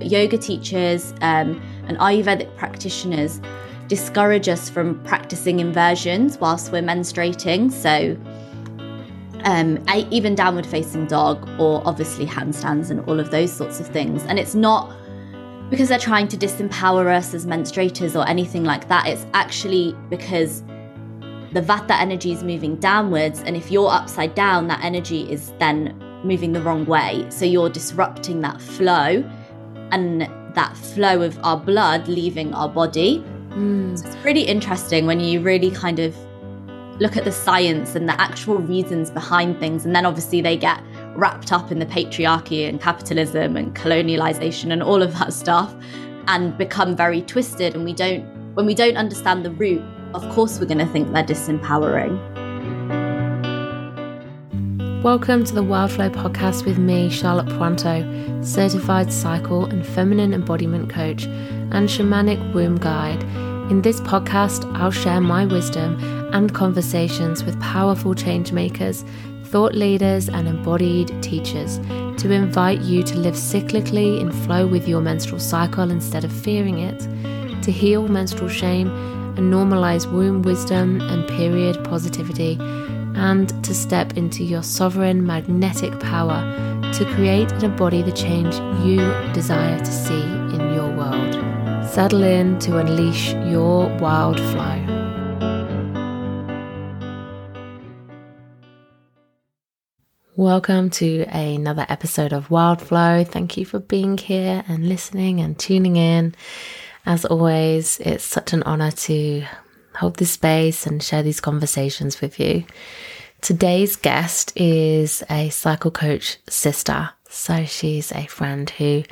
Yoga teachers um, and Ayurvedic practitioners discourage us from practicing inversions whilst we're menstruating. So, um, even downward facing dog, or obviously handstands and all of those sorts of things. And it's not because they're trying to disempower us as menstruators or anything like that. It's actually because the vata energy is moving downwards, and if you're upside down, that energy is then moving the wrong way. So you're disrupting that flow and that flow of our blood leaving our body. Mm. So it's pretty interesting when you really kind of look at the science and the actual reasons behind things. And then obviously they get wrapped up in the patriarchy and capitalism and colonialization and all of that stuff and become very twisted. And we don't, when we don't understand the root, of course we're going to think they're disempowering. Welcome to the Wildflow podcast with me, Charlotte Pointeaux, certified cycle and feminine embodiment coach and shamanic womb guide. In this podcast, I'll share my wisdom and conversations with powerful change makers, thought leaders, and embodied teachers to invite you to live cyclically in flow with your menstrual cycle instead of fearing it, to heal menstrual shame and normalize womb wisdom and period positivity and to step into your sovereign magnetic power to create and embody the change you desire to see in your world. Settle in to unleash your wild flow. Welcome to another episode of Wild Flow. Thank you for being here and listening and tuning in. As always, it's such an honor to hold this space and share these conversations with you. Today's guest is a cycle coach sister. So she's a friend who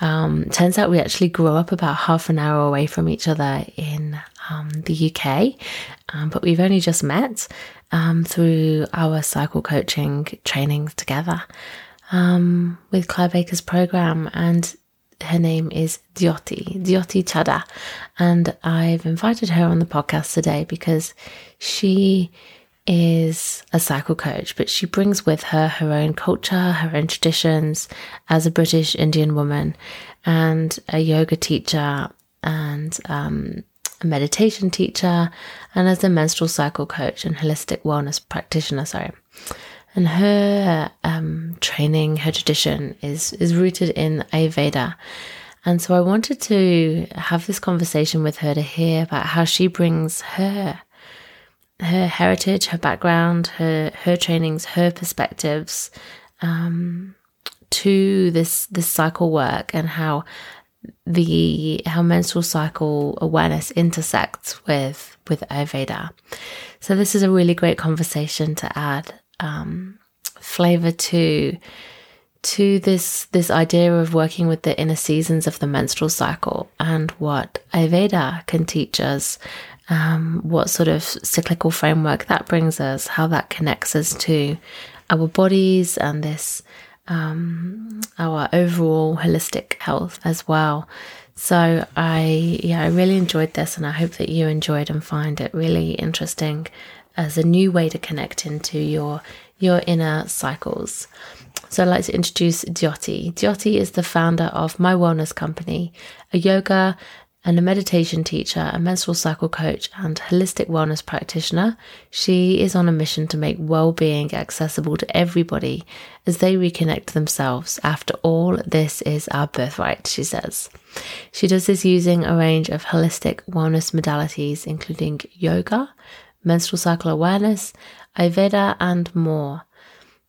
um, turns out we actually grew up about half an hour away from each other in um, the UK, um, but we've only just met um, through our cycle coaching training together um, with Claire Baker's program. And her name is Jyoti, Jyoti Chada. And I've invited her on the podcast today because she is a cycle coach, but she brings with her her own culture, her own traditions as a British Indian woman and a yoga teacher and um, a meditation teacher and as a menstrual cycle coach and holistic wellness practitioner. Sorry. And her um, training, her tradition is, is rooted in Ayurveda. And so I wanted to have this conversation with her to hear about how she brings her her heritage, her background, her her trainings, her perspectives um, to this this cycle work and how the how menstrual cycle awareness intersects with with Ayurveda. So this is a really great conversation to add um, flavor to to this this idea of working with the inner seasons of the menstrual cycle and what Ayurveda can teach us um, what sort of cyclical framework that brings us, how that connects us to our bodies and this, um, our overall holistic health as well. So I, yeah, I really enjoyed this and I hope that you enjoyed and find it really interesting as a new way to connect into your, your inner cycles. So I'd like to introduce Jyoti. Jyoti is the founder of My Wellness Company, a yoga and a meditation teacher, a menstrual cycle coach, and holistic wellness practitioner, she is on a mission to make well being accessible to everybody as they reconnect themselves. After all, this is our birthright, she says. She does this using a range of holistic wellness modalities, including yoga, menstrual cycle awareness, Ayurveda, and more.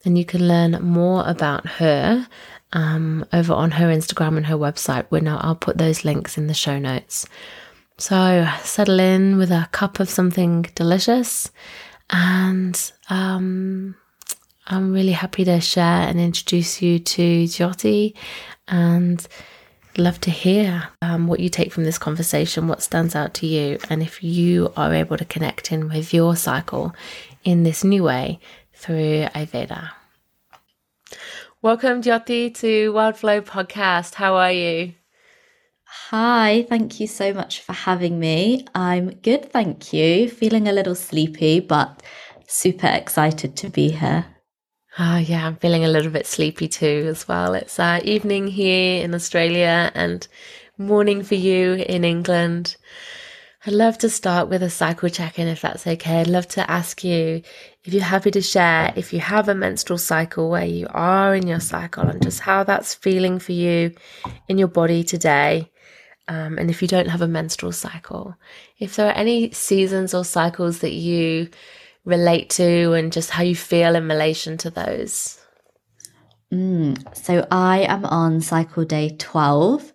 And you can learn more about her um, over on her Instagram and her website. Where now I'll put those links in the show notes. So settle in with a cup of something delicious, and um, I'm really happy to share and introduce you to Jyoti, and love to hear um, what you take from this conversation, what stands out to you, and if you are able to connect in with your cycle in this new way through Ayurveda. Welcome, Jyoti, to Wildflow Podcast. How are you? Hi, thank you so much for having me. I'm good, thank you. Feeling a little sleepy, but super excited to be here. Oh, yeah, I'm feeling a little bit sleepy too as well. It's uh, evening here in Australia and morning for you in England. I'd love to start with a cycle check in if that's okay. I'd love to ask you if you're happy to share if you have a menstrual cycle, where you are in your cycle, and just how that's feeling for you in your body today. Um, and if you don't have a menstrual cycle, if there are any seasons or cycles that you relate to and just how you feel in relation to those. Mm, so I am on cycle day 12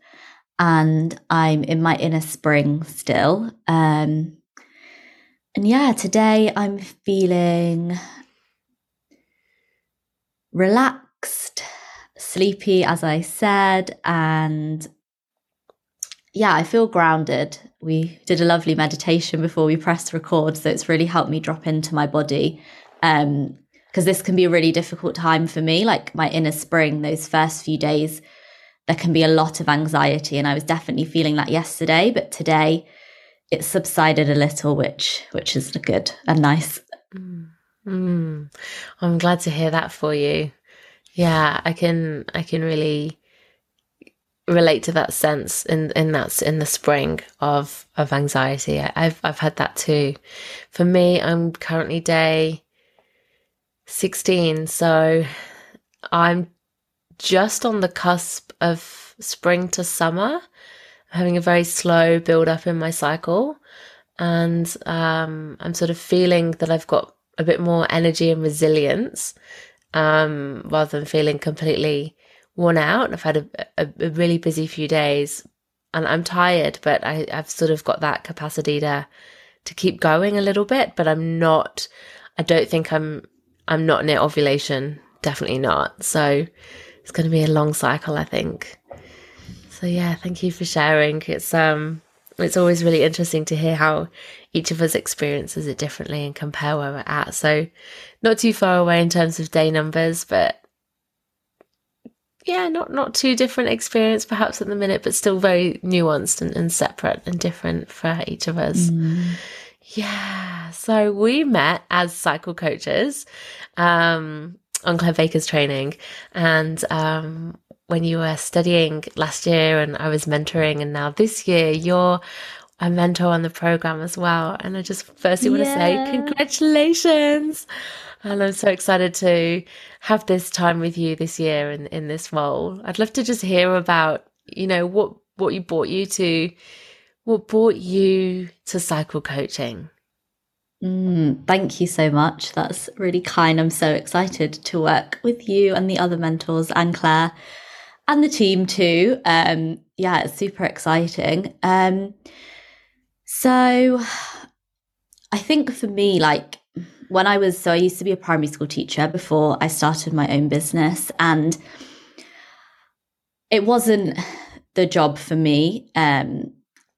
and I'm in my inner spring still. Um, and yeah, today I'm feeling relaxed, sleepy, as I said, and yeah, I feel grounded. We did a lovely meditation before we pressed record, so it's really helped me drop into my body. Um, because this can be a really difficult time for me, like my inner spring, those first few days, there can be a lot of anxiety. And I was definitely feeling that yesterday, but today it subsided a little, which which is good and nice. Mm. Mm. I'm glad to hear that for you. Yeah, I can I can really relate to that sense in in that in the spring of of anxiety. I've I've had that too. For me, I'm currently day 16, so I'm just on the cusp of spring to summer. I'm having a very slow build up in my cycle, and um, I'm sort of feeling that I've got a bit more energy and resilience um, rather than feeling completely worn out. I've had a, a, a really busy few days and I'm tired, but I, I've sort of got that capacity to to keep going a little bit, but I'm not I don't think I'm I'm not near ovulation. Definitely not. So it's gonna be a long cycle, I think. So yeah, thank you for sharing. It's um it's always really interesting to hear how each of us experiences it differently and compare where we're at. So not too far away in terms of day numbers, but yeah, not not too different experience perhaps at the minute, but still very nuanced and, and separate and different for each of us. Mm. Yeah. So we met as cycle coaches um, on Claire Baker's training. And um, when you were studying last year and I was mentoring, and now this year you're a mentor on the program as well. And I just firstly want to say congratulations. And I'm so excited to have this time with you this year in, in this role. I'd love to just hear about, you know, what, what you brought you to, what brought you to cycle coaching. Mm, thank you so much. That's really kind. I'm so excited to work with you and the other mentors and Claire and the team too. Um, yeah, it's super exciting. Um, so I think for me, like when I was, so I used to be a primary school teacher before I started my own business, and it wasn't the job for me. Um,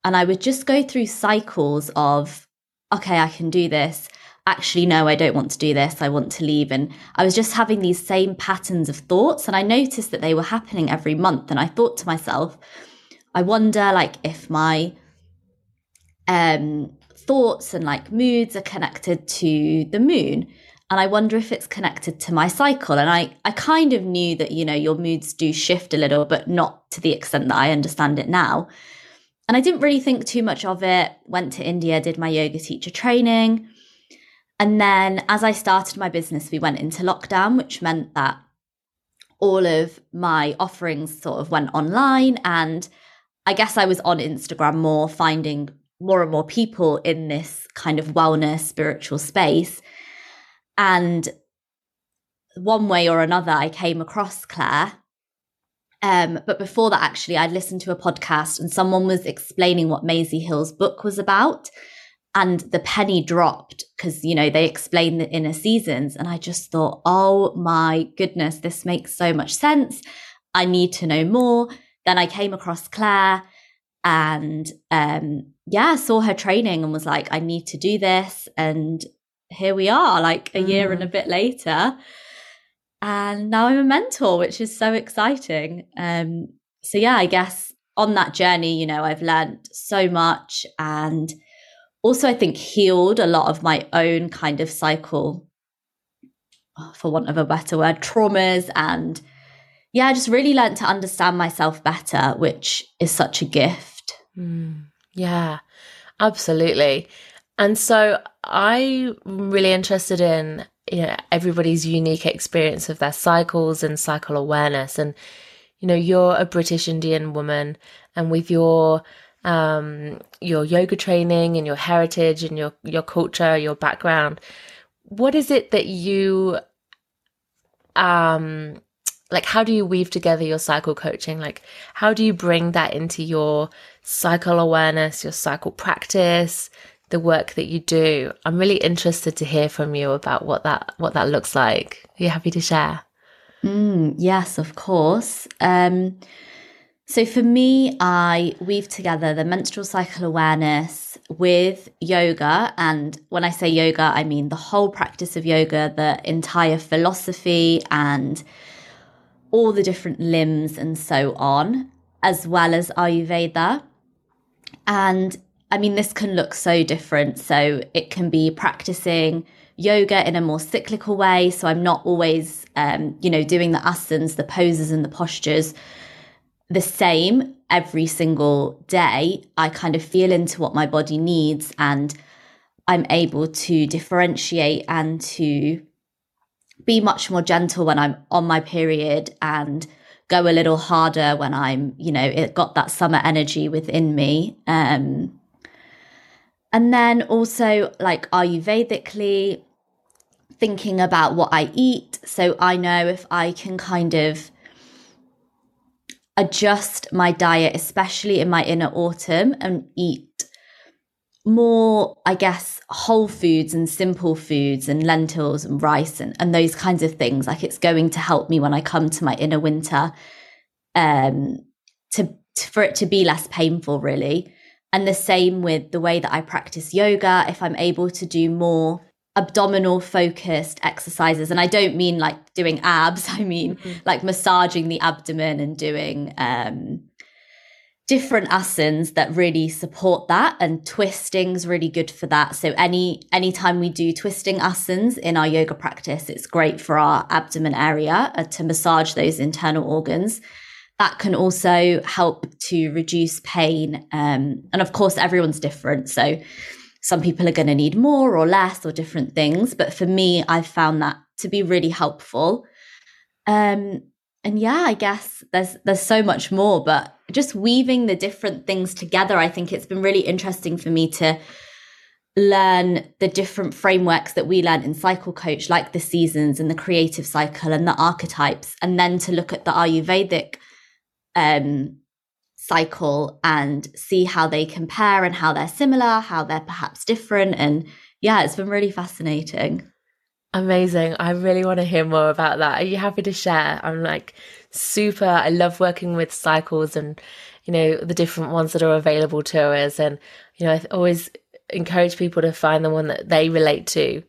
and I would just go through cycles of, okay, I can do this. Actually, no, I don't want to do this. I want to leave. And I was just having these same patterns of thoughts. And I noticed that they were happening every month. And I thought to myself, I wonder like if my um thoughts and like moods are connected to the moon and i wonder if it's connected to my cycle. And i i kind of knew that you know your moods do shift a little but not to the extent that i understand it now. And i didn't really think too much of it went to india did my yoga teacher training. And then as i started my business we went into lockdown which meant that all of my offerings sort of went online and i guess i was on instagram more finding more and more people in this kind of wellness spiritual space. And one way or another, I came across Claire. Um, but before that, actually, I'd listened to a podcast and someone was explaining what Maisie Hill's book was about. And the penny dropped because, you know, they explain the inner seasons. And I just thought, oh my goodness, this makes so much sense. I need to know more. Then I came across Claire and um, yeah, saw her training and was like, I need to do this. And here we are, like a mm. year and a mm. bit later. And now I'm a mentor, which is so exciting. Um, so, yeah, I guess on that journey, you know, I've learned so much and also, I think, healed a lot of my own kind of cycle for want of a better word, traumas and yeah, I just really learned to understand myself better, which is such a gift. Mm, yeah, absolutely. And so I'm really interested in you know everybody's unique experience of their cycles and cycle awareness and you know you're a british indian woman and with your um your yoga training and your heritage and your your culture your background what is it that you um like how do you weave together your cycle coaching like how do you bring that into your cycle awareness your cycle practice the work that you do. I'm really interested to hear from you about what that what that looks like. Are you happy to share? Mm, yes, of course. Um, so for me, I weave together the menstrual cycle awareness with yoga. And when I say yoga, I mean the whole practice of yoga, the entire philosophy and all the different limbs and so on, as well as Ayurveda. And I mean, this can look so different. So it can be practicing yoga in a more cyclical way. So I'm not always, um, you know, doing the asanas, the poses, and the postures the same every single day. I kind of feel into what my body needs and I'm able to differentiate and to be much more gentle when I'm on my period and go a little harder when I'm, you know, it got that summer energy within me. Um, and then also, like Ayurvedically, thinking about what I eat. So I know if I can kind of adjust my diet, especially in my inner autumn, and eat more, I guess, whole foods and simple foods and lentils and rice and, and those kinds of things. Like it's going to help me when I come to my inner winter um, to, to for it to be less painful, really. And the same with the way that I practice yoga. If I'm able to do more abdominal focused exercises, and I don't mean like doing abs, I mean mm-hmm. like massaging the abdomen and doing um, different asanas that really support that and twisting's really good for that so any anytime we do twisting asanas in our yoga practice it's great for our abdomen area uh, to massage those internal organs that can also help to reduce pain. Um, and of course, everyone's different. So some people are going to need more or less or different things. But for me, I've found that to be really helpful. Um, and yeah, I guess there's there's so much more, but just weaving the different things together, I think it's been really interesting for me to learn the different frameworks that we learn in cycle coach like the seasons and the creative cycle and the archetypes and then to look at the ayurvedic um, cycle and see how they compare and how they're similar, how they're perhaps different. And yeah, it's been really fascinating. Amazing. I really want to hear more about that. Are you happy to share? I'm like super, I love working with cycles and, you know, the different ones that are available to us. And, you know, I always encourage people to find the one that they relate to.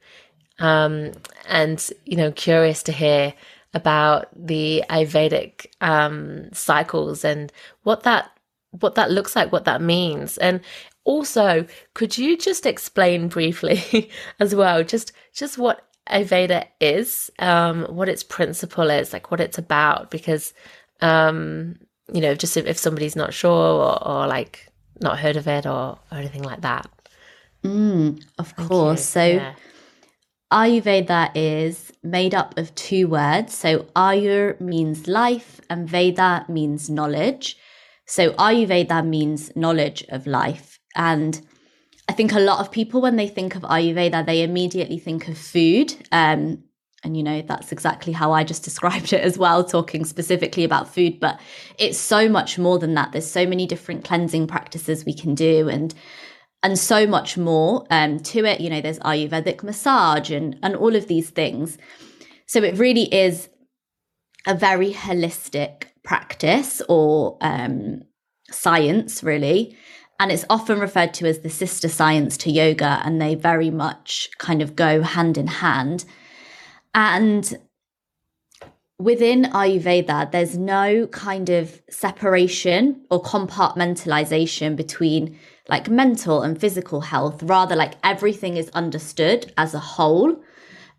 Um, and, you know, curious to hear about the Ayurvedic um, cycles and what that what that looks like, what that means, and also could you just explain briefly as well, just just what Ayurveda is, um, what its principle is, like what it's about, because um, you know, just if, if somebody's not sure or, or, like not heard of it or, or anything like that. Mm, of Thank course. You. So. Yeah. Ayurveda is made up of two words. So Ayur means life and Veda means knowledge. So Ayurveda means knowledge of life. And I think a lot of people, when they think of Ayurveda, they immediately think of food. Um, and, you know, that's exactly how I just described it as well, talking specifically about food. But it's so much more than that. There's so many different cleansing practices we can do. And and so much more um, to it. You know, there's Ayurvedic massage and, and all of these things. So it really is a very holistic practice or um, science, really. And it's often referred to as the sister science to yoga, and they very much kind of go hand in hand. And within Ayurveda, there's no kind of separation or compartmentalization between like mental and physical health, rather like everything is understood as a whole.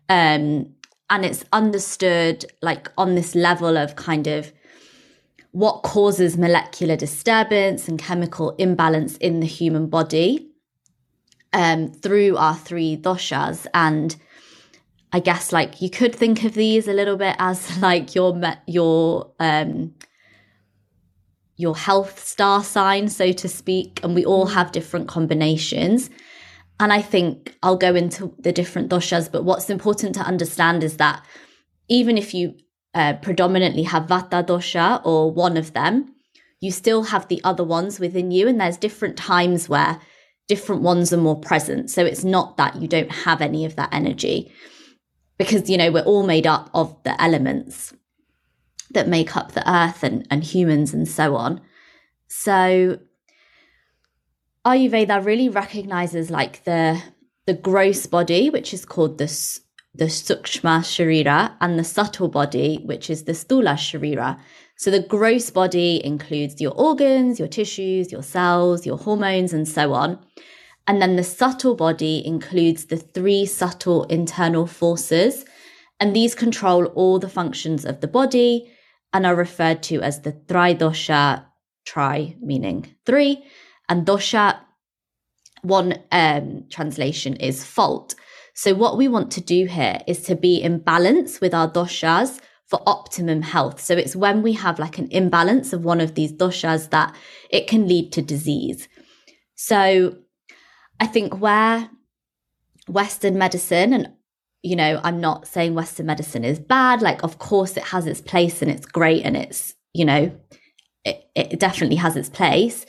Um, and it's understood like on this level of kind of what causes molecular disturbance and chemical imbalance in the human body um, through our three doshas. And I guess like you could think of these a little bit as like your your um, your health star sign, so to speak. And we all have different combinations. And I think I'll go into the different doshas, but what's important to understand is that even if you uh, predominantly have vata dosha or one of them, you still have the other ones within you. And there's different times where different ones are more present. So it's not that you don't have any of that energy because, you know, we're all made up of the elements that make up the earth and, and humans and so on. So Ayurveda really recognizes like the the gross body, which is called the the sukshma sharira, and the subtle body, which is the stula sharira. So the gross body includes your organs, your tissues, your cells, your hormones, and so on. And then the subtle body includes the three subtle internal forces, and these control all the functions of the body and are referred to as the tridosha, tri meaning three, and dosha, one um, translation is fault. So, what we want to do here is to be in balance with our doshas for optimum health. So, it's when we have like an imbalance of one of these doshas that it can lead to disease. So, I think where Western medicine, and you know, I'm not saying Western medicine is bad. Like, of course, it has its place and it's great and it's, you know, it, it definitely has its place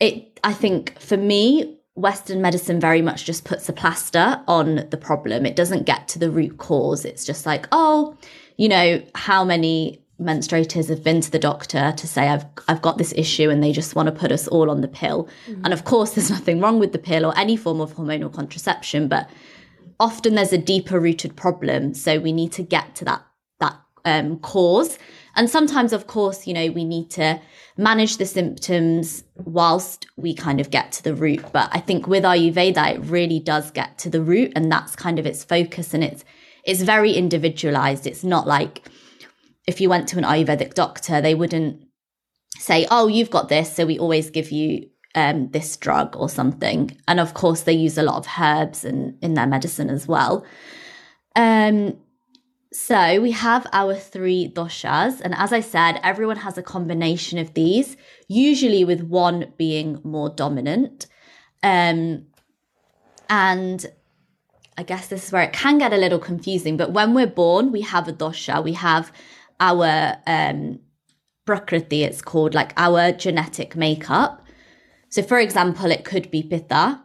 it i think for me western medicine very much just puts a plaster on the problem it doesn't get to the root cause it's just like oh you know how many menstruators have been to the doctor to say I've I've got this issue and they just want to put us all on the pill. Mm-hmm. And of course there's nothing wrong with the pill or any form of hormonal contraception, but often there's a deeper rooted problem. So we need to get to that that um, cause. And sometimes, of course, you know, we need to manage the symptoms whilst we kind of get to the root. But I think with Ayurveda, it really does get to the root, and that's kind of its focus. And it's it's very individualized. It's not like if you went to an Ayurvedic doctor, they wouldn't say, "Oh, you've got this," so we always give you um, this drug or something. And of course, they use a lot of herbs and in their medicine as well. Um, so we have our three doshas. And as I said, everyone has a combination of these, usually with one being more dominant. Um, and I guess this is where it can get a little confusing. But when we're born, we have a dosha. We have our um, prakriti, it's called, like our genetic makeup. So, for example, it could be pitta.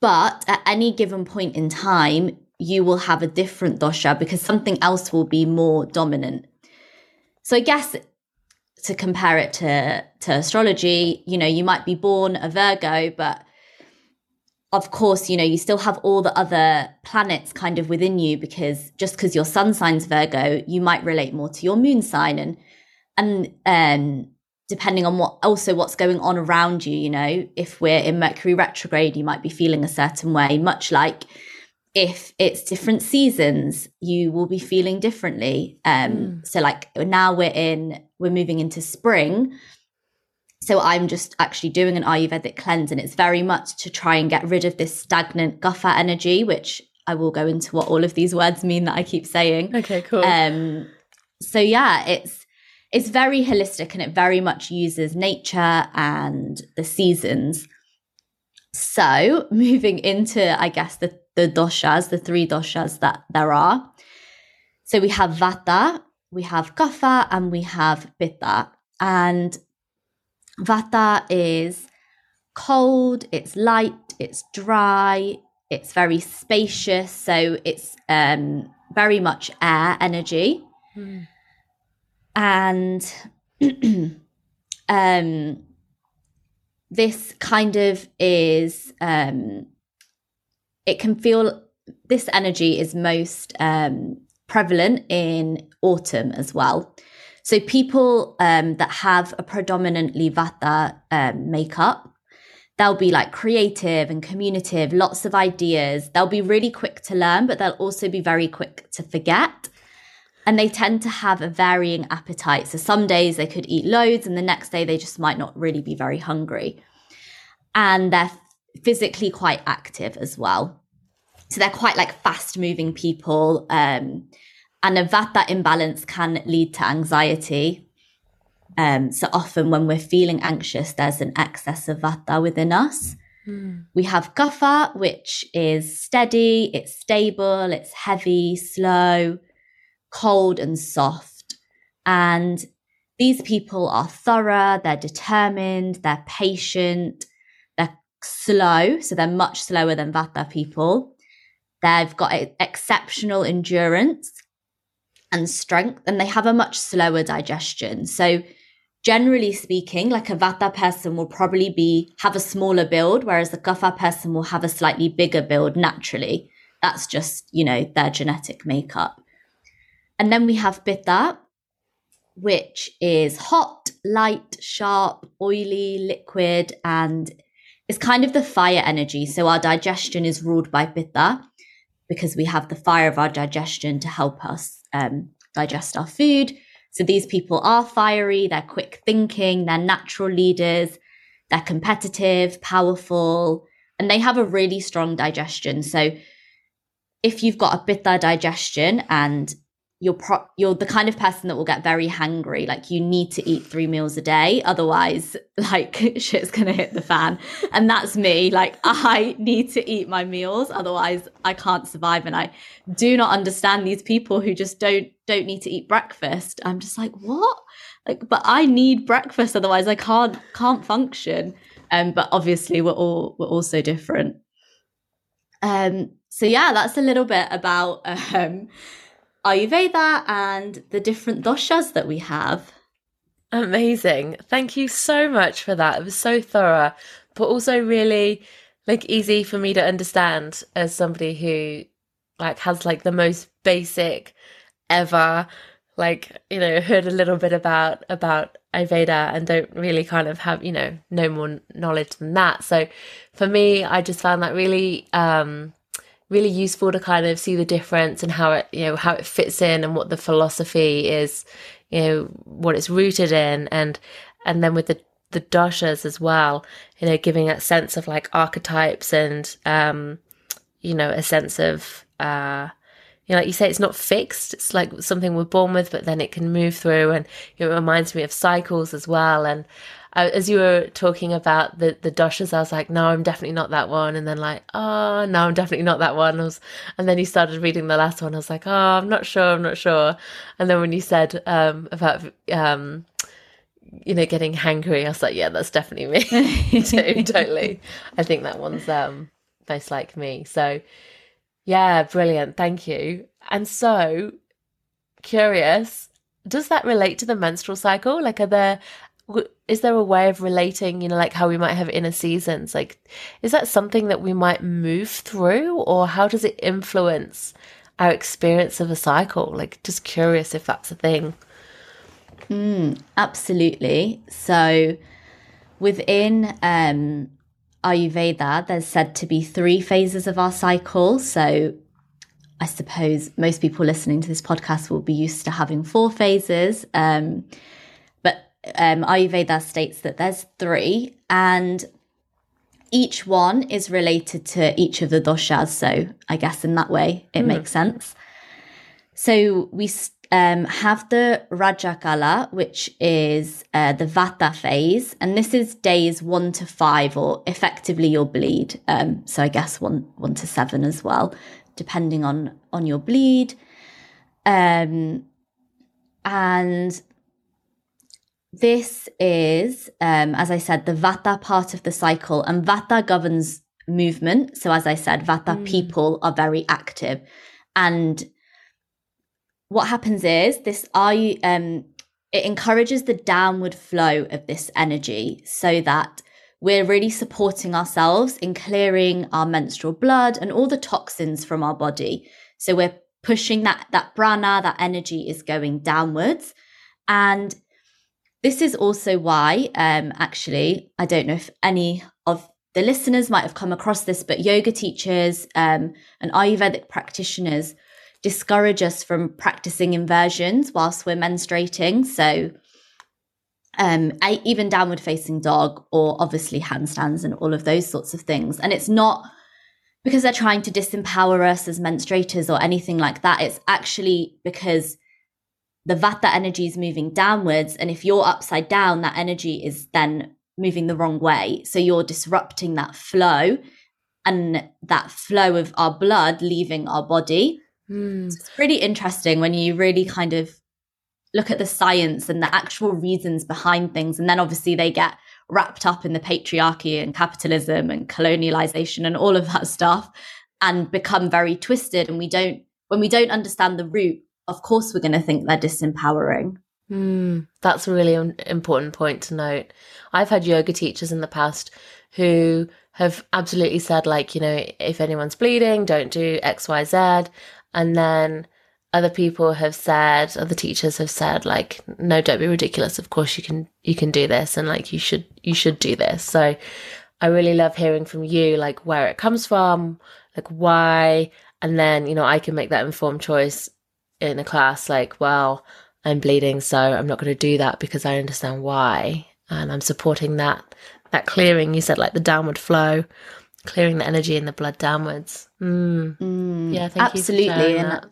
But at any given point in time, you will have a different dosha because something else will be more dominant. So I guess to compare it to to astrology, you know, you might be born a Virgo, but of course, you know, you still have all the other planets kind of within you because just because your sun sign's Virgo, you might relate more to your moon sign and and um depending on what also what's going on around you, you know, if we're in Mercury retrograde, you might be feeling a certain way, much like if it's different seasons, you will be feeling differently. Um, mm. So, like now we're in, we're moving into spring. So, I'm just actually doing an Ayurvedic cleanse, and it's very much to try and get rid of this stagnant Kapha energy, which I will go into what all of these words mean that I keep saying. Okay, cool. Um, so yeah, it's it's very holistic, and it very much uses nature and the seasons. So, moving into, I guess, the the doshas, the three doshas that there are. So we have vata, we have kapha, and we have pitta. And vata is cold, it's light, it's dry, it's very spacious. So it's um, very much air energy. Mm. And um, this kind of is um, it can feel this energy is most um, prevalent in autumn as well. So people um, that have a predominantly vata um, makeup, they'll be like creative and communicative, lots of ideas. They'll be really quick to learn, but they'll also be very quick to forget. And they tend to have a varying appetite. So some days they could eat loads, and the next day they just might not really be very hungry. And they're physically quite active as well. So they're quite like fast moving people. Um, and a vata imbalance can lead to anxiety. Um, so often when we're feeling anxious, there's an excess of vata within us. Mm. We have kapha, which is steady, it's stable, it's heavy, slow, cold, and soft. And these people are thorough, they're determined, they're patient, slow. So they're much slower than vata people. They've got exceptional endurance and strength, and they have a much slower digestion. So generally speaking, like a Vata person will probably be have a smaller build, whereas a Kapha person will have a slightly bigger build naturally. That's just, you know, their genetic makeup. And then we have Pitta, which is hot, light, sharp, oily, liquid, and it's kind of the fire energy. So our digestion is ruled by Pitta because we have the fire of our digestion to help us um, digest our food. So these people are fiery, they're quick thinking, they're natural leaders, they're competitive, powerful, and they have a really strong digestion. So if you've got a pitta digestion and you're pro- you're the kind of person that will get very hangry. Like you need to eat three meals a day otherwise like shit's gonna hit the fan. And that's me. Like i need to eat my meals otherwise i can't survive. And i do not understand these people who just don't don't need to eat breakfast. I'm just like what? Like but i need breakfast otherwise i can't can't function. Um but obviously we're all we're all so different. Um so yeah that's a little bit about um Ayurveda and the different doshas that we have. Amazing. Thank you so much for that. It was so thorough, but also really like easy for me to understand as somebody who like has like the most basic ever like you know heard a little bit about about ayurveda and don't really kind of have you know no more knowledge than that so for me i just found that really um really useful to kind of see the difference and how it you know how it fits in and what the philosophy is you know what it's rooted in and and then with the the doshas as well you know giving that sense of like archetypes and um you know a sense of uh you know, like you say, it's not fixed. It's like something we're born with, but then it can move through, and it reminds me of cycles as well. And I, as you were talking about the the doshas, I was like, no, I'm definitely not that one. And then like, oh, no, I'm definitely not that one. Was, and then you started reading the last one. I was like, oh, I'm not sure, I'm not sure. And then when you said um, about um, you know getting hangry, I was like, yeah, that's definitely me too. totally. I think that one's um, most like me. So yeah, brilliant. Thank you. And so curious does that relate to the menstrual cycle like are there is there a way of relating you know like how we might have inner seasons? Like is that something that we might move through or how does it influence our experience of a cycle? Like just curious if that's a thing. Mm, absolutely. So within um ayurveda there's said to be three phases of our cycle. So i suppose most people listening to this podcast will be used to having four phases. Um, um, Ayurveda states that there's three, and each one is related to each of the doshas. So I guess in that way it mm. makes sense. So we um, have the Rajakala, which is uh, the Vata phase, and this is days one to five, or effectively your bleed. Um, so I guess one one to seven as well, depending on on your bleed. Um, and this is, um, as I said, the Vata part of the cycle, and Vata governs movement. So, as I said, Vata mm. people are very active, and what happens is this: I um, it encourages the downward flow of this energy, so that we're really supporting ourselves in clearing our menstrual blood and all the toxins from our body. So we're pushing that that prana, that energy is going downwards, and this is also why, um, actually, I don't know if any of the listeners might have come across this, but yoga teachers um, and Ayurvedic practitioners discourage us from practicing inversions whilst we're menstruating. So, um, even downward facing dog, or obviously handstands and all of those sorts of things. And it's not because they're trying to disempower us as menstruators or anything like that. It's actually because the vata energy is moving downwards. And if you're upside down, that energy is then moving the wrong way. So you're disrupting that flow and that flow of our blood leaving our body. Mm. So it's pretty interesting when you really kind of look at the science and the actual reasons behind things. And then obviously they get wrapped up in the patriarchy and capitalism and colonialization and all of that stuff and become very twisted. And we don't, when we don't understand the root, of course we're going to think they're disempowering. Mm, that's a really important point to note. I've had yoga teachers in the past who have absolutely said, like, you know, if anyone's bleeding, don't do X, Y, Z. And then other people have said, other teachers have said, like, no, don't be ridiculous. Of course you can, you can do this. And like, you should, you should do this. So I really love hearing from you, like, where it comes from, like, why. And then, you know, I can make that informed choice in a class, like, well, I'm bleeding, so I'm not going to do that because I understand why. And I'm supporting that, that clearing. You said like the downward flow, clearing the energy in the blood downwards. Mm. Mm, yeah, thank absolutely. you. Absolutely.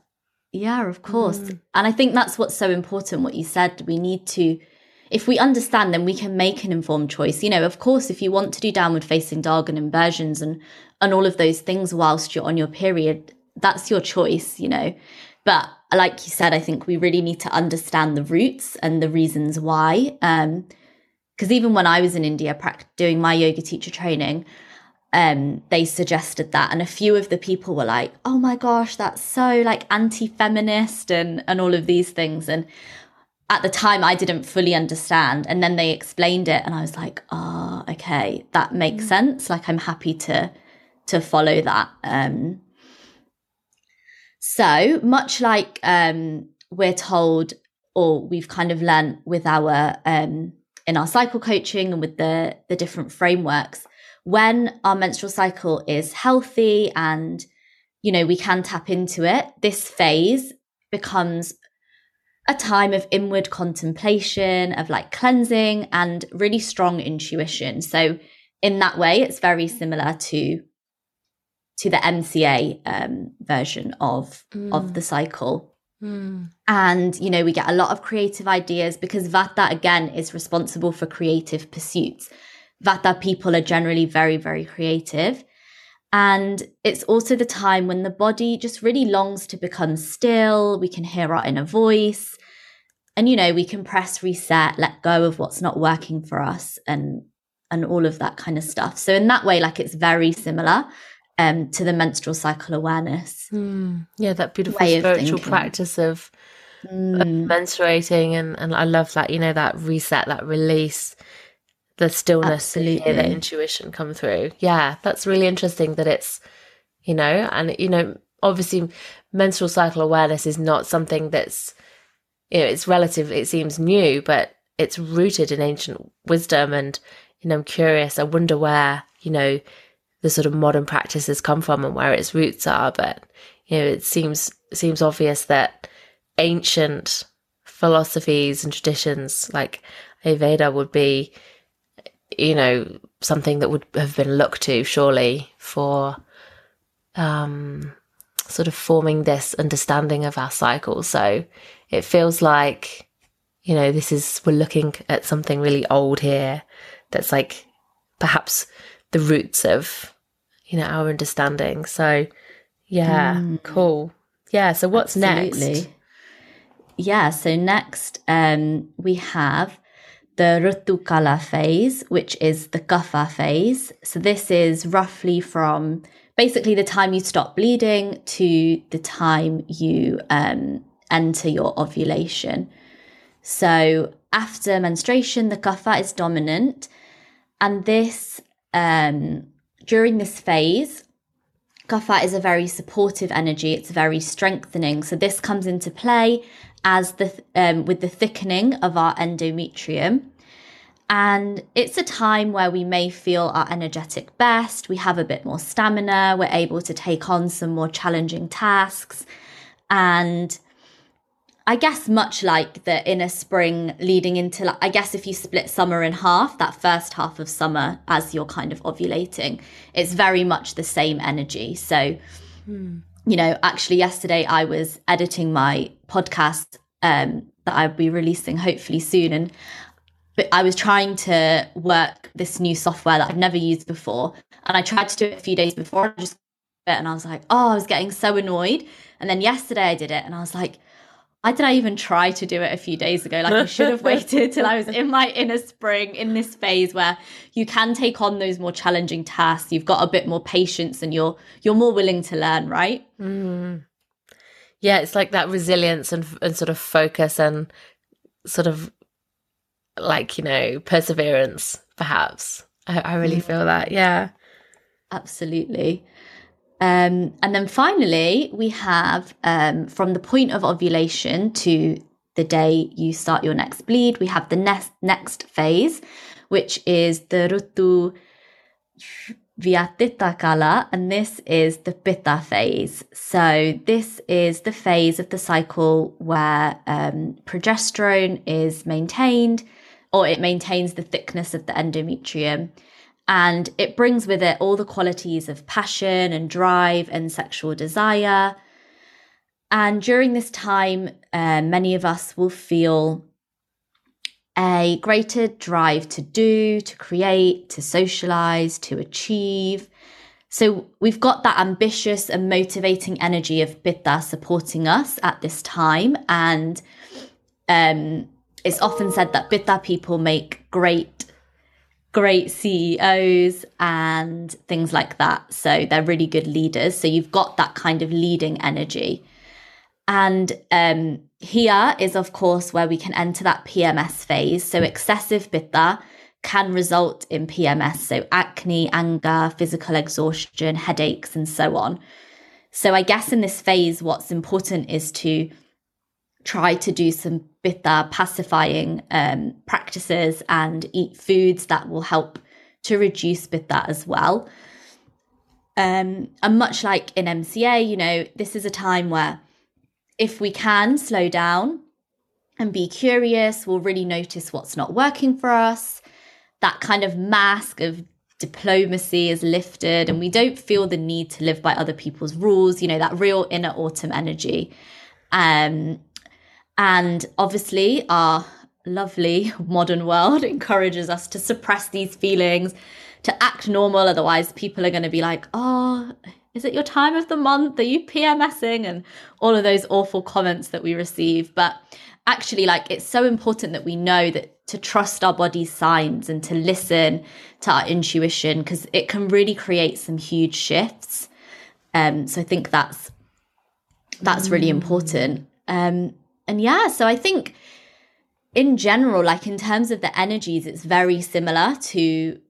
Yeah, of course. Mm. And I think that's what's so important, what you said. We need to, if we understand, then we can make an informed choice. You know, of course, if you want to do downward facing dog and inversions and, and all of those things whilst you're on your period, that's your choice, you know. But like you said, I think we really need to understand the roots and the reasons why. Um, because even when I was in India doing my yoga teacher training, um, they suggested that, and a few of the people were like, "Oh my gosh, that's so like anti-feminist and and all of these things." And at the time, I didn't fully understand, and then they explained it, and I was like, "Oh, okay, that makes mm. sense." Like, I'm happy to to follow that. Um, so much like um, we're told, or we've kind of learned with our um, in our cycle coaching and with the the different frameworks, when our menstrual cycle is healthy and you know we can tap into it, this phase becomes a time of inward contemplation, of like cleansing and really strong intuition. So in that way, it's very similar to to the MCA um, version of mm. of the cycle. Mm. And you know, we get a lot of creative ideas because Vata again is responsible for creative pursuits. Vata people are generally very, very creative. And it's also the time when the body just really longs to become still. We can hear our inner voice. And, you know, we can press reset, let go of what's not working for us and and all of that kind of stuff. So in that way, like it's very similar um, to the menstrual cycle awareness. Mm, yeah, that beautiful spiritual of practice of, mm. of, menstruating, and and I love that. You know, that reset, that release, the stillness, Absolutely. the intuition come through. Yeah, that's really interesting. That it's you know, and you know, obviously, menstrual cycle awareness is not something that's you know, it's relative. It seems new, but it's rooted in ancient wisdom, and you know, I'm curious. I wonder where you know the sort of modern practices come from and where its roots are. But you know, it seems seems obvious that ancient philosophies and traditions like Ayurveda would be, you know, something that would have been looked to surely for um, sort of forming this understanding of our cycle. So it feels like, you know, this is we're looking at something really old here that's like perhaps the roots of you know our understanding so yeah mm. cool yeah so what's Absolutely. next yeah so next um we have the Ritukala phase, which is the Kapha phase. So this is roughly from basically the time you stop bleeding to the time you um, enter your ovulation. So after menstruation, the Kapha is dominant, and this um, during this phase, Kapha is a very supportive energy. It's very strengthening. So this comes into play as the um, with the thickening of our endometrium. And it's a time where we may feel our energetic best, we have a bit more stamina, we're able to take on some more challenging tasks. And I guess much like the inner spring leading into, I guess if you split summer in half, that first half of summer as you're kind of ovulating, it's very much the same energy. So, hmm. you know, actually, yesterday I was editing my podcast um, that I'll be releasing hopefully soon. And but I was trying to work this new software that I've never used before. And I tried to do it a few days before, just and I was like, oh, I was getting so annoyed. And then yesterday I did it and I was like, why did I even try to do it a few days ago? Like I should have waited till I was in my inner spring in this phase where you can take on those more challenging tasks. You've got a bit more patience and you're you're more willing to learn, right? Mm. Yeah, it's like that resilience and and sort of focus and sort of like you know perseverance, perhaps. I, I really mm. feel that. Yeah, absolutely. Um, and then finally, we have um, from the point of ovulation to the day you start your next bleed, we have the next next phase, which is the rutu Vyatita Kala, and this is the Pitta phase. So, this is the phase of the cycle where um, progesterone is maintained or it maintains the thickness of the endometrium. And it brings with it all the qualities of passion and drive and sexual desire. And during this time, uh, many of us will feel a greater drive to do, to create, to socialize, to achieve. So we've got that ambitious and motivating energy of Pitta supporting us at this time. And um, it's often said that Pitta people make great great CEOs and things like that. So they're really good leaders. So you've got that kind of leading energy. And um, here is, of course, where we can enter that PMS phase. So excessive pitta can result in PMS, so acne, anger, physical exhaustion, headaches, and so on. So I guess in this phase, what's important is to try to do some pitta pacifying um, practices and eat foods that will help to reduce pitta as well. Um, and much like in MCA, you know, this is a time where if we can slow down and be curious, we'll really notice what's not working for us. That kind of mask of diplomacy is lifted, and we don't feel the need to live by other people's rules, you know, that real inner autumn energy. Um, and obviously, our lovely modern world encourages us to suppress these feelings, to act normal. Otherwise, people are going to be like, oh, is it your time of the month? Are you PMSing? And all of those awful comments that we receive. But actually, like, it's so important that we know that to trust our body's signs and to listen to our intuition because it can really create some huge shifts. Um, so I think that's that's really mm. important. Um, and yeah, so I think in general, like in terms of the energies, it's very similar to.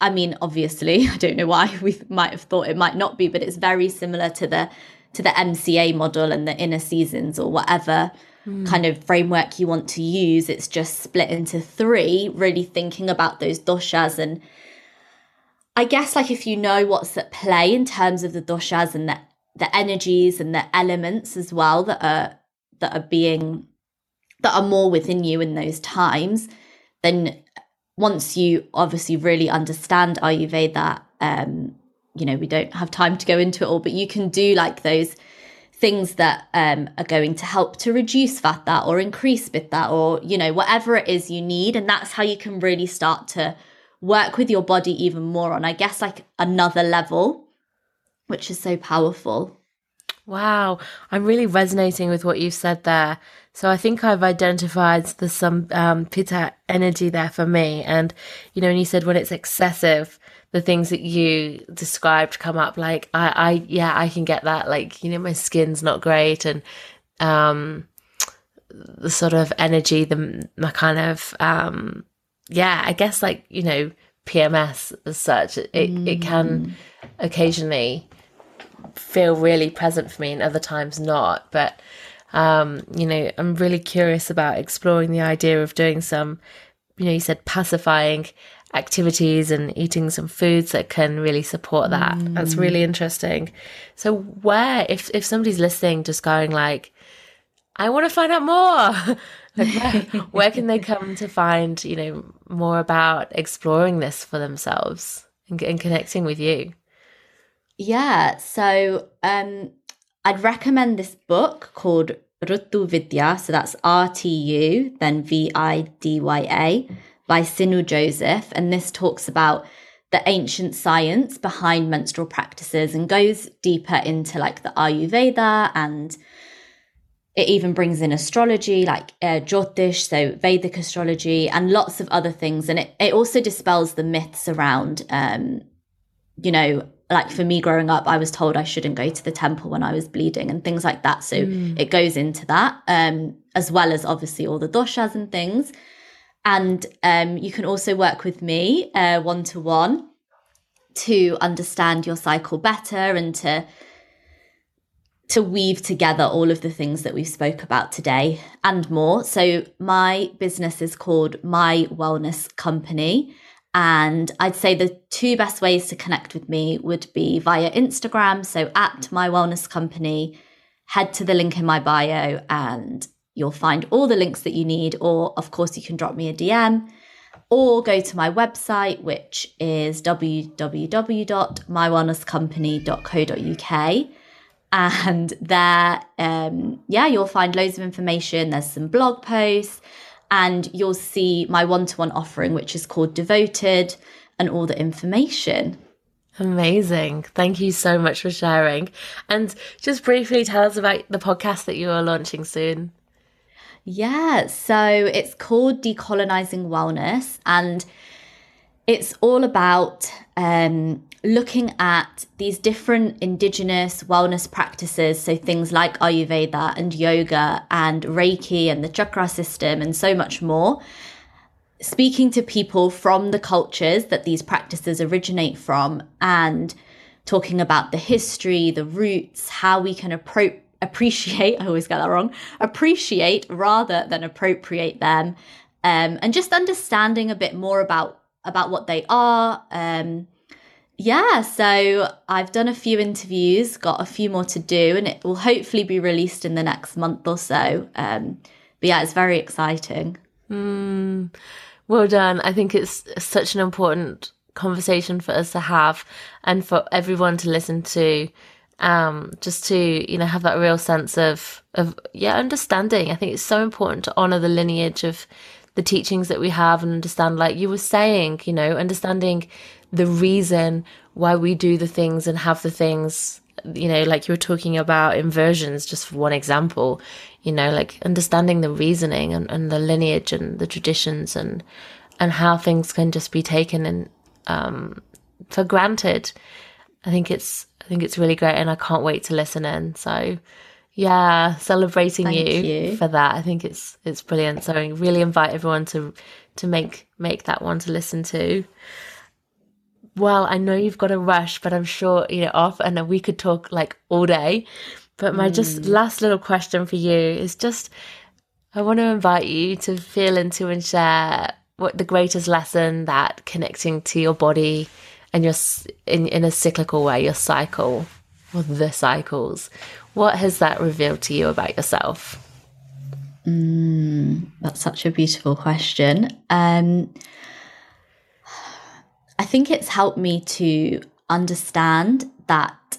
I mean, obviously, I don't know why we might have thought it might not be, but it's very similar to the to the MCA model and the inner seasons or whatever mm. kind of framework you want to use. It's just split into three, really thinking about those doshas and I guess like if you know what's at play in terms of the doshas and the the energies and the elements as well that are that are being that are more within you in those times, then once you obviously really understand Ayurveda, um, you know, we don't have time to go into it all, but you can do like those things that um, are going to help to reduce vata or increase pitta or, you know, whatever it is you need. And that's how you can really start to work with your body even more on, I guess, like another level, which is so powerful. Wow, I'm really resonating with what you've said there. So I think I've identified the some um, pitta energy there for me, and you know, when you said when it's excessive, the things that you described come up. Like I, I, yeah, I can get that. Like you know, my skin's not great, and um, the sort of energy, the my kind of um, yeah, I guess like you know, PMS as such, it mm. it can mm. occasionally feel really present for me and other times not. But, um, you know, I'm really curious about exploring the idea of doing some you know, you said pacifying activities and eating some foods that can really support that. Mm. That's really interesting. So where if if somebody's listening just going like I want to find out more. like where, where can they come to find, you know, more about exploring this for themselves and, and connecting with you? Yeah, so um I'd recommend this book called Rutu Vidya, so that's R T U, then V I D Y A, by Sinu Joseph. And this talks about the ancient science behind menstrual practices and goes deeper into like the Ayurveda and it even brings in astrology like uh, Jyotish, so Vedic astrology, and lots of other things. And it, it also dispels the myths around, um, you know, like for me growing up, I was told I shouldn't go to the temple when I was bleeding and things like that. So mm. it goes into that, um, as well as obviously all the doshas and things. And um, you can also work with me one to one to understand your cycle better and to to weave together all of the things that we spoke about today and more. So my business is called My Wellness Company. And I'd say the two best ways to connect with me would be via Instagram. So at my wellness company, head to the link in my bio and you'll find all the links that you need. Or, of course, you can drop me a DM or go to my website, which is www.mywellnesscompany.co.uk. And there, um, yeah, you'll find loads of information. There's some blog posts and you'll see my one to one offering, which is called Devoted, and all the information. Amazing. Thank you so much for sharing. And just briefly tell us about the podcast that you are launching soon. Yeah, so it's called Decolonizing Wellness, and it's all about um, looking at these different indigenous wellness practices. So things like Ayurveda and yoga and Reiki and the chakra system and so much more. Speaking to people from the cultures that these practices originate from and talking about the history, the roots, how we can appro- appreciate, I always get that wrong, appreciate rather than appropriate them. Um, and just understanding a bit more about about what they are, um, yeah, so I've done a few interviews, got a few more to do, and it will hopefully be released in the next month or so. Um, but yeah, it's very exciting. Mm, well done. I think it's such an important conversation for us to have and for everyone to listen to. Um, just to you know have that real sense of of yeah understanding. I think it's so important to honor the lineage of the teachings that we have and understand, like you were saying, you know, understanding the reason why we do the things and have the things you know like you were talking about inversions just for one example you know like understanding the reasoning and, and the lineage and the traditions and and how things can just be taken and um for granted. I think it's i think it's really great and i can't wait to listen in. So yeah celebrating you, you, for that i think it's it's brilliant so I really invite everyone to to make make that one to listen to well, I know you've got a rush, but I'm sure, you know, off and we could talk like all day. But my mm. just last little question for you is just I want to invite you to feel into and share what the greatest lesson that connecting to your body and your in in a cyclical way, your cycle or the cycles. What has that revealed to you about yourself? Mm, that's such a beautiful question. Um, I think it's helped me to understand that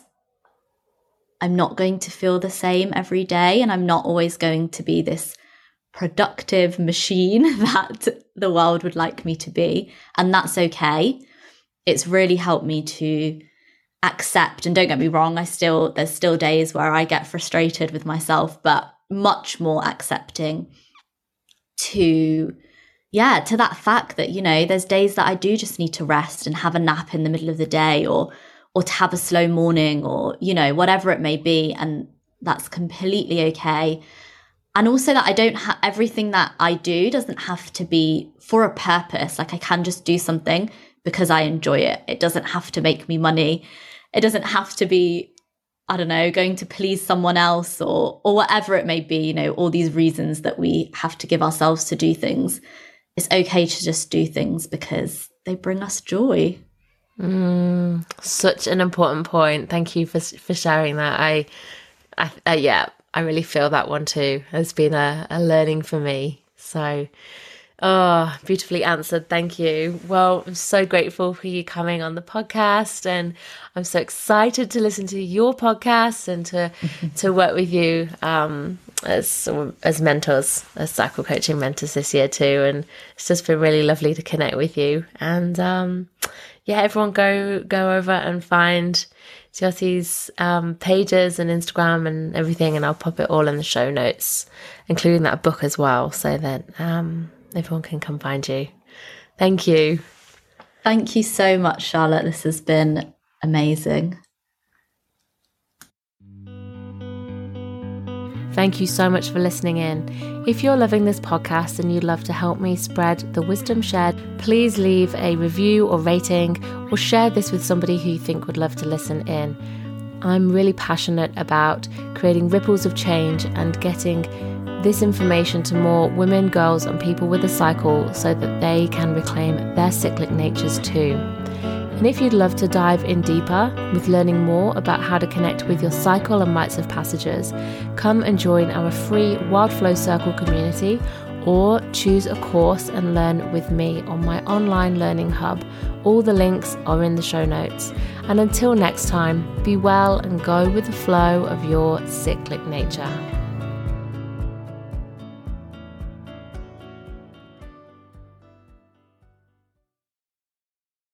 I'm not going to feel the same every day and I'm not always going to be this productive machine that the world would like me to be. And that's okay. It's really helped me to accept and don't get me wrong, I still there's still days where I get frustrated with myself, but much more accepting to yeah, to that fact that, you know, there's days that I do just need to rest and have a nap in the middle of the day or or to have a slow morning or, you know, whatever it may be. And that's completely okay. And also that I don't have everything that I do doesn't have to be for a purpose. Like I can just do something because I enjoy it. It doesn't have to make me money. It doesn't have to be I don't know, going to please someone else or or whatever it may be, you know, all these reasons that we have to give ourselves to do things it's okay to just do things because they bring us joy. Mm, such an important point. Thank you for for sharing that. I, I uh, yeah, I really feel that one too. It's been a, a learning for me. So, oh, beautifully answered. Thank you. Well, I'm so grateful for you coming on the podcast, and I'm so excited to listen to your podcast and to to work with you um, as as mentors, as cycle coaching mentors this year too. And it's just been really lovely to connect with you. And um, yeah, everyone go go over and find Jyoti's um, pages and Instagram and everything, and I'll pop it all in the show notes, including that book as well, so that um, everyone can come find you. Thank you. Thank you so much, Charlotte. This has been amazing. Thank you so much for listening in. If you're loving this podcast and you'd love to help me spread the wisdom shared, please leave a review or rating or share this with somebody who you think would love to listen in. I'm really passionate about creating ripples of change and getting this information to more women, girls, and people with a cycle so that they can reclaim their cyclic natures too. And if you'd love to dive in deeper with learning more about how to connect with your cycle and rites of passages, come and join our free Wild Flow Circle community or choose a course and learn with me on my online learning hub. All the links are in the show notes. And until next time, be well and go with the flow of your cyclic nature.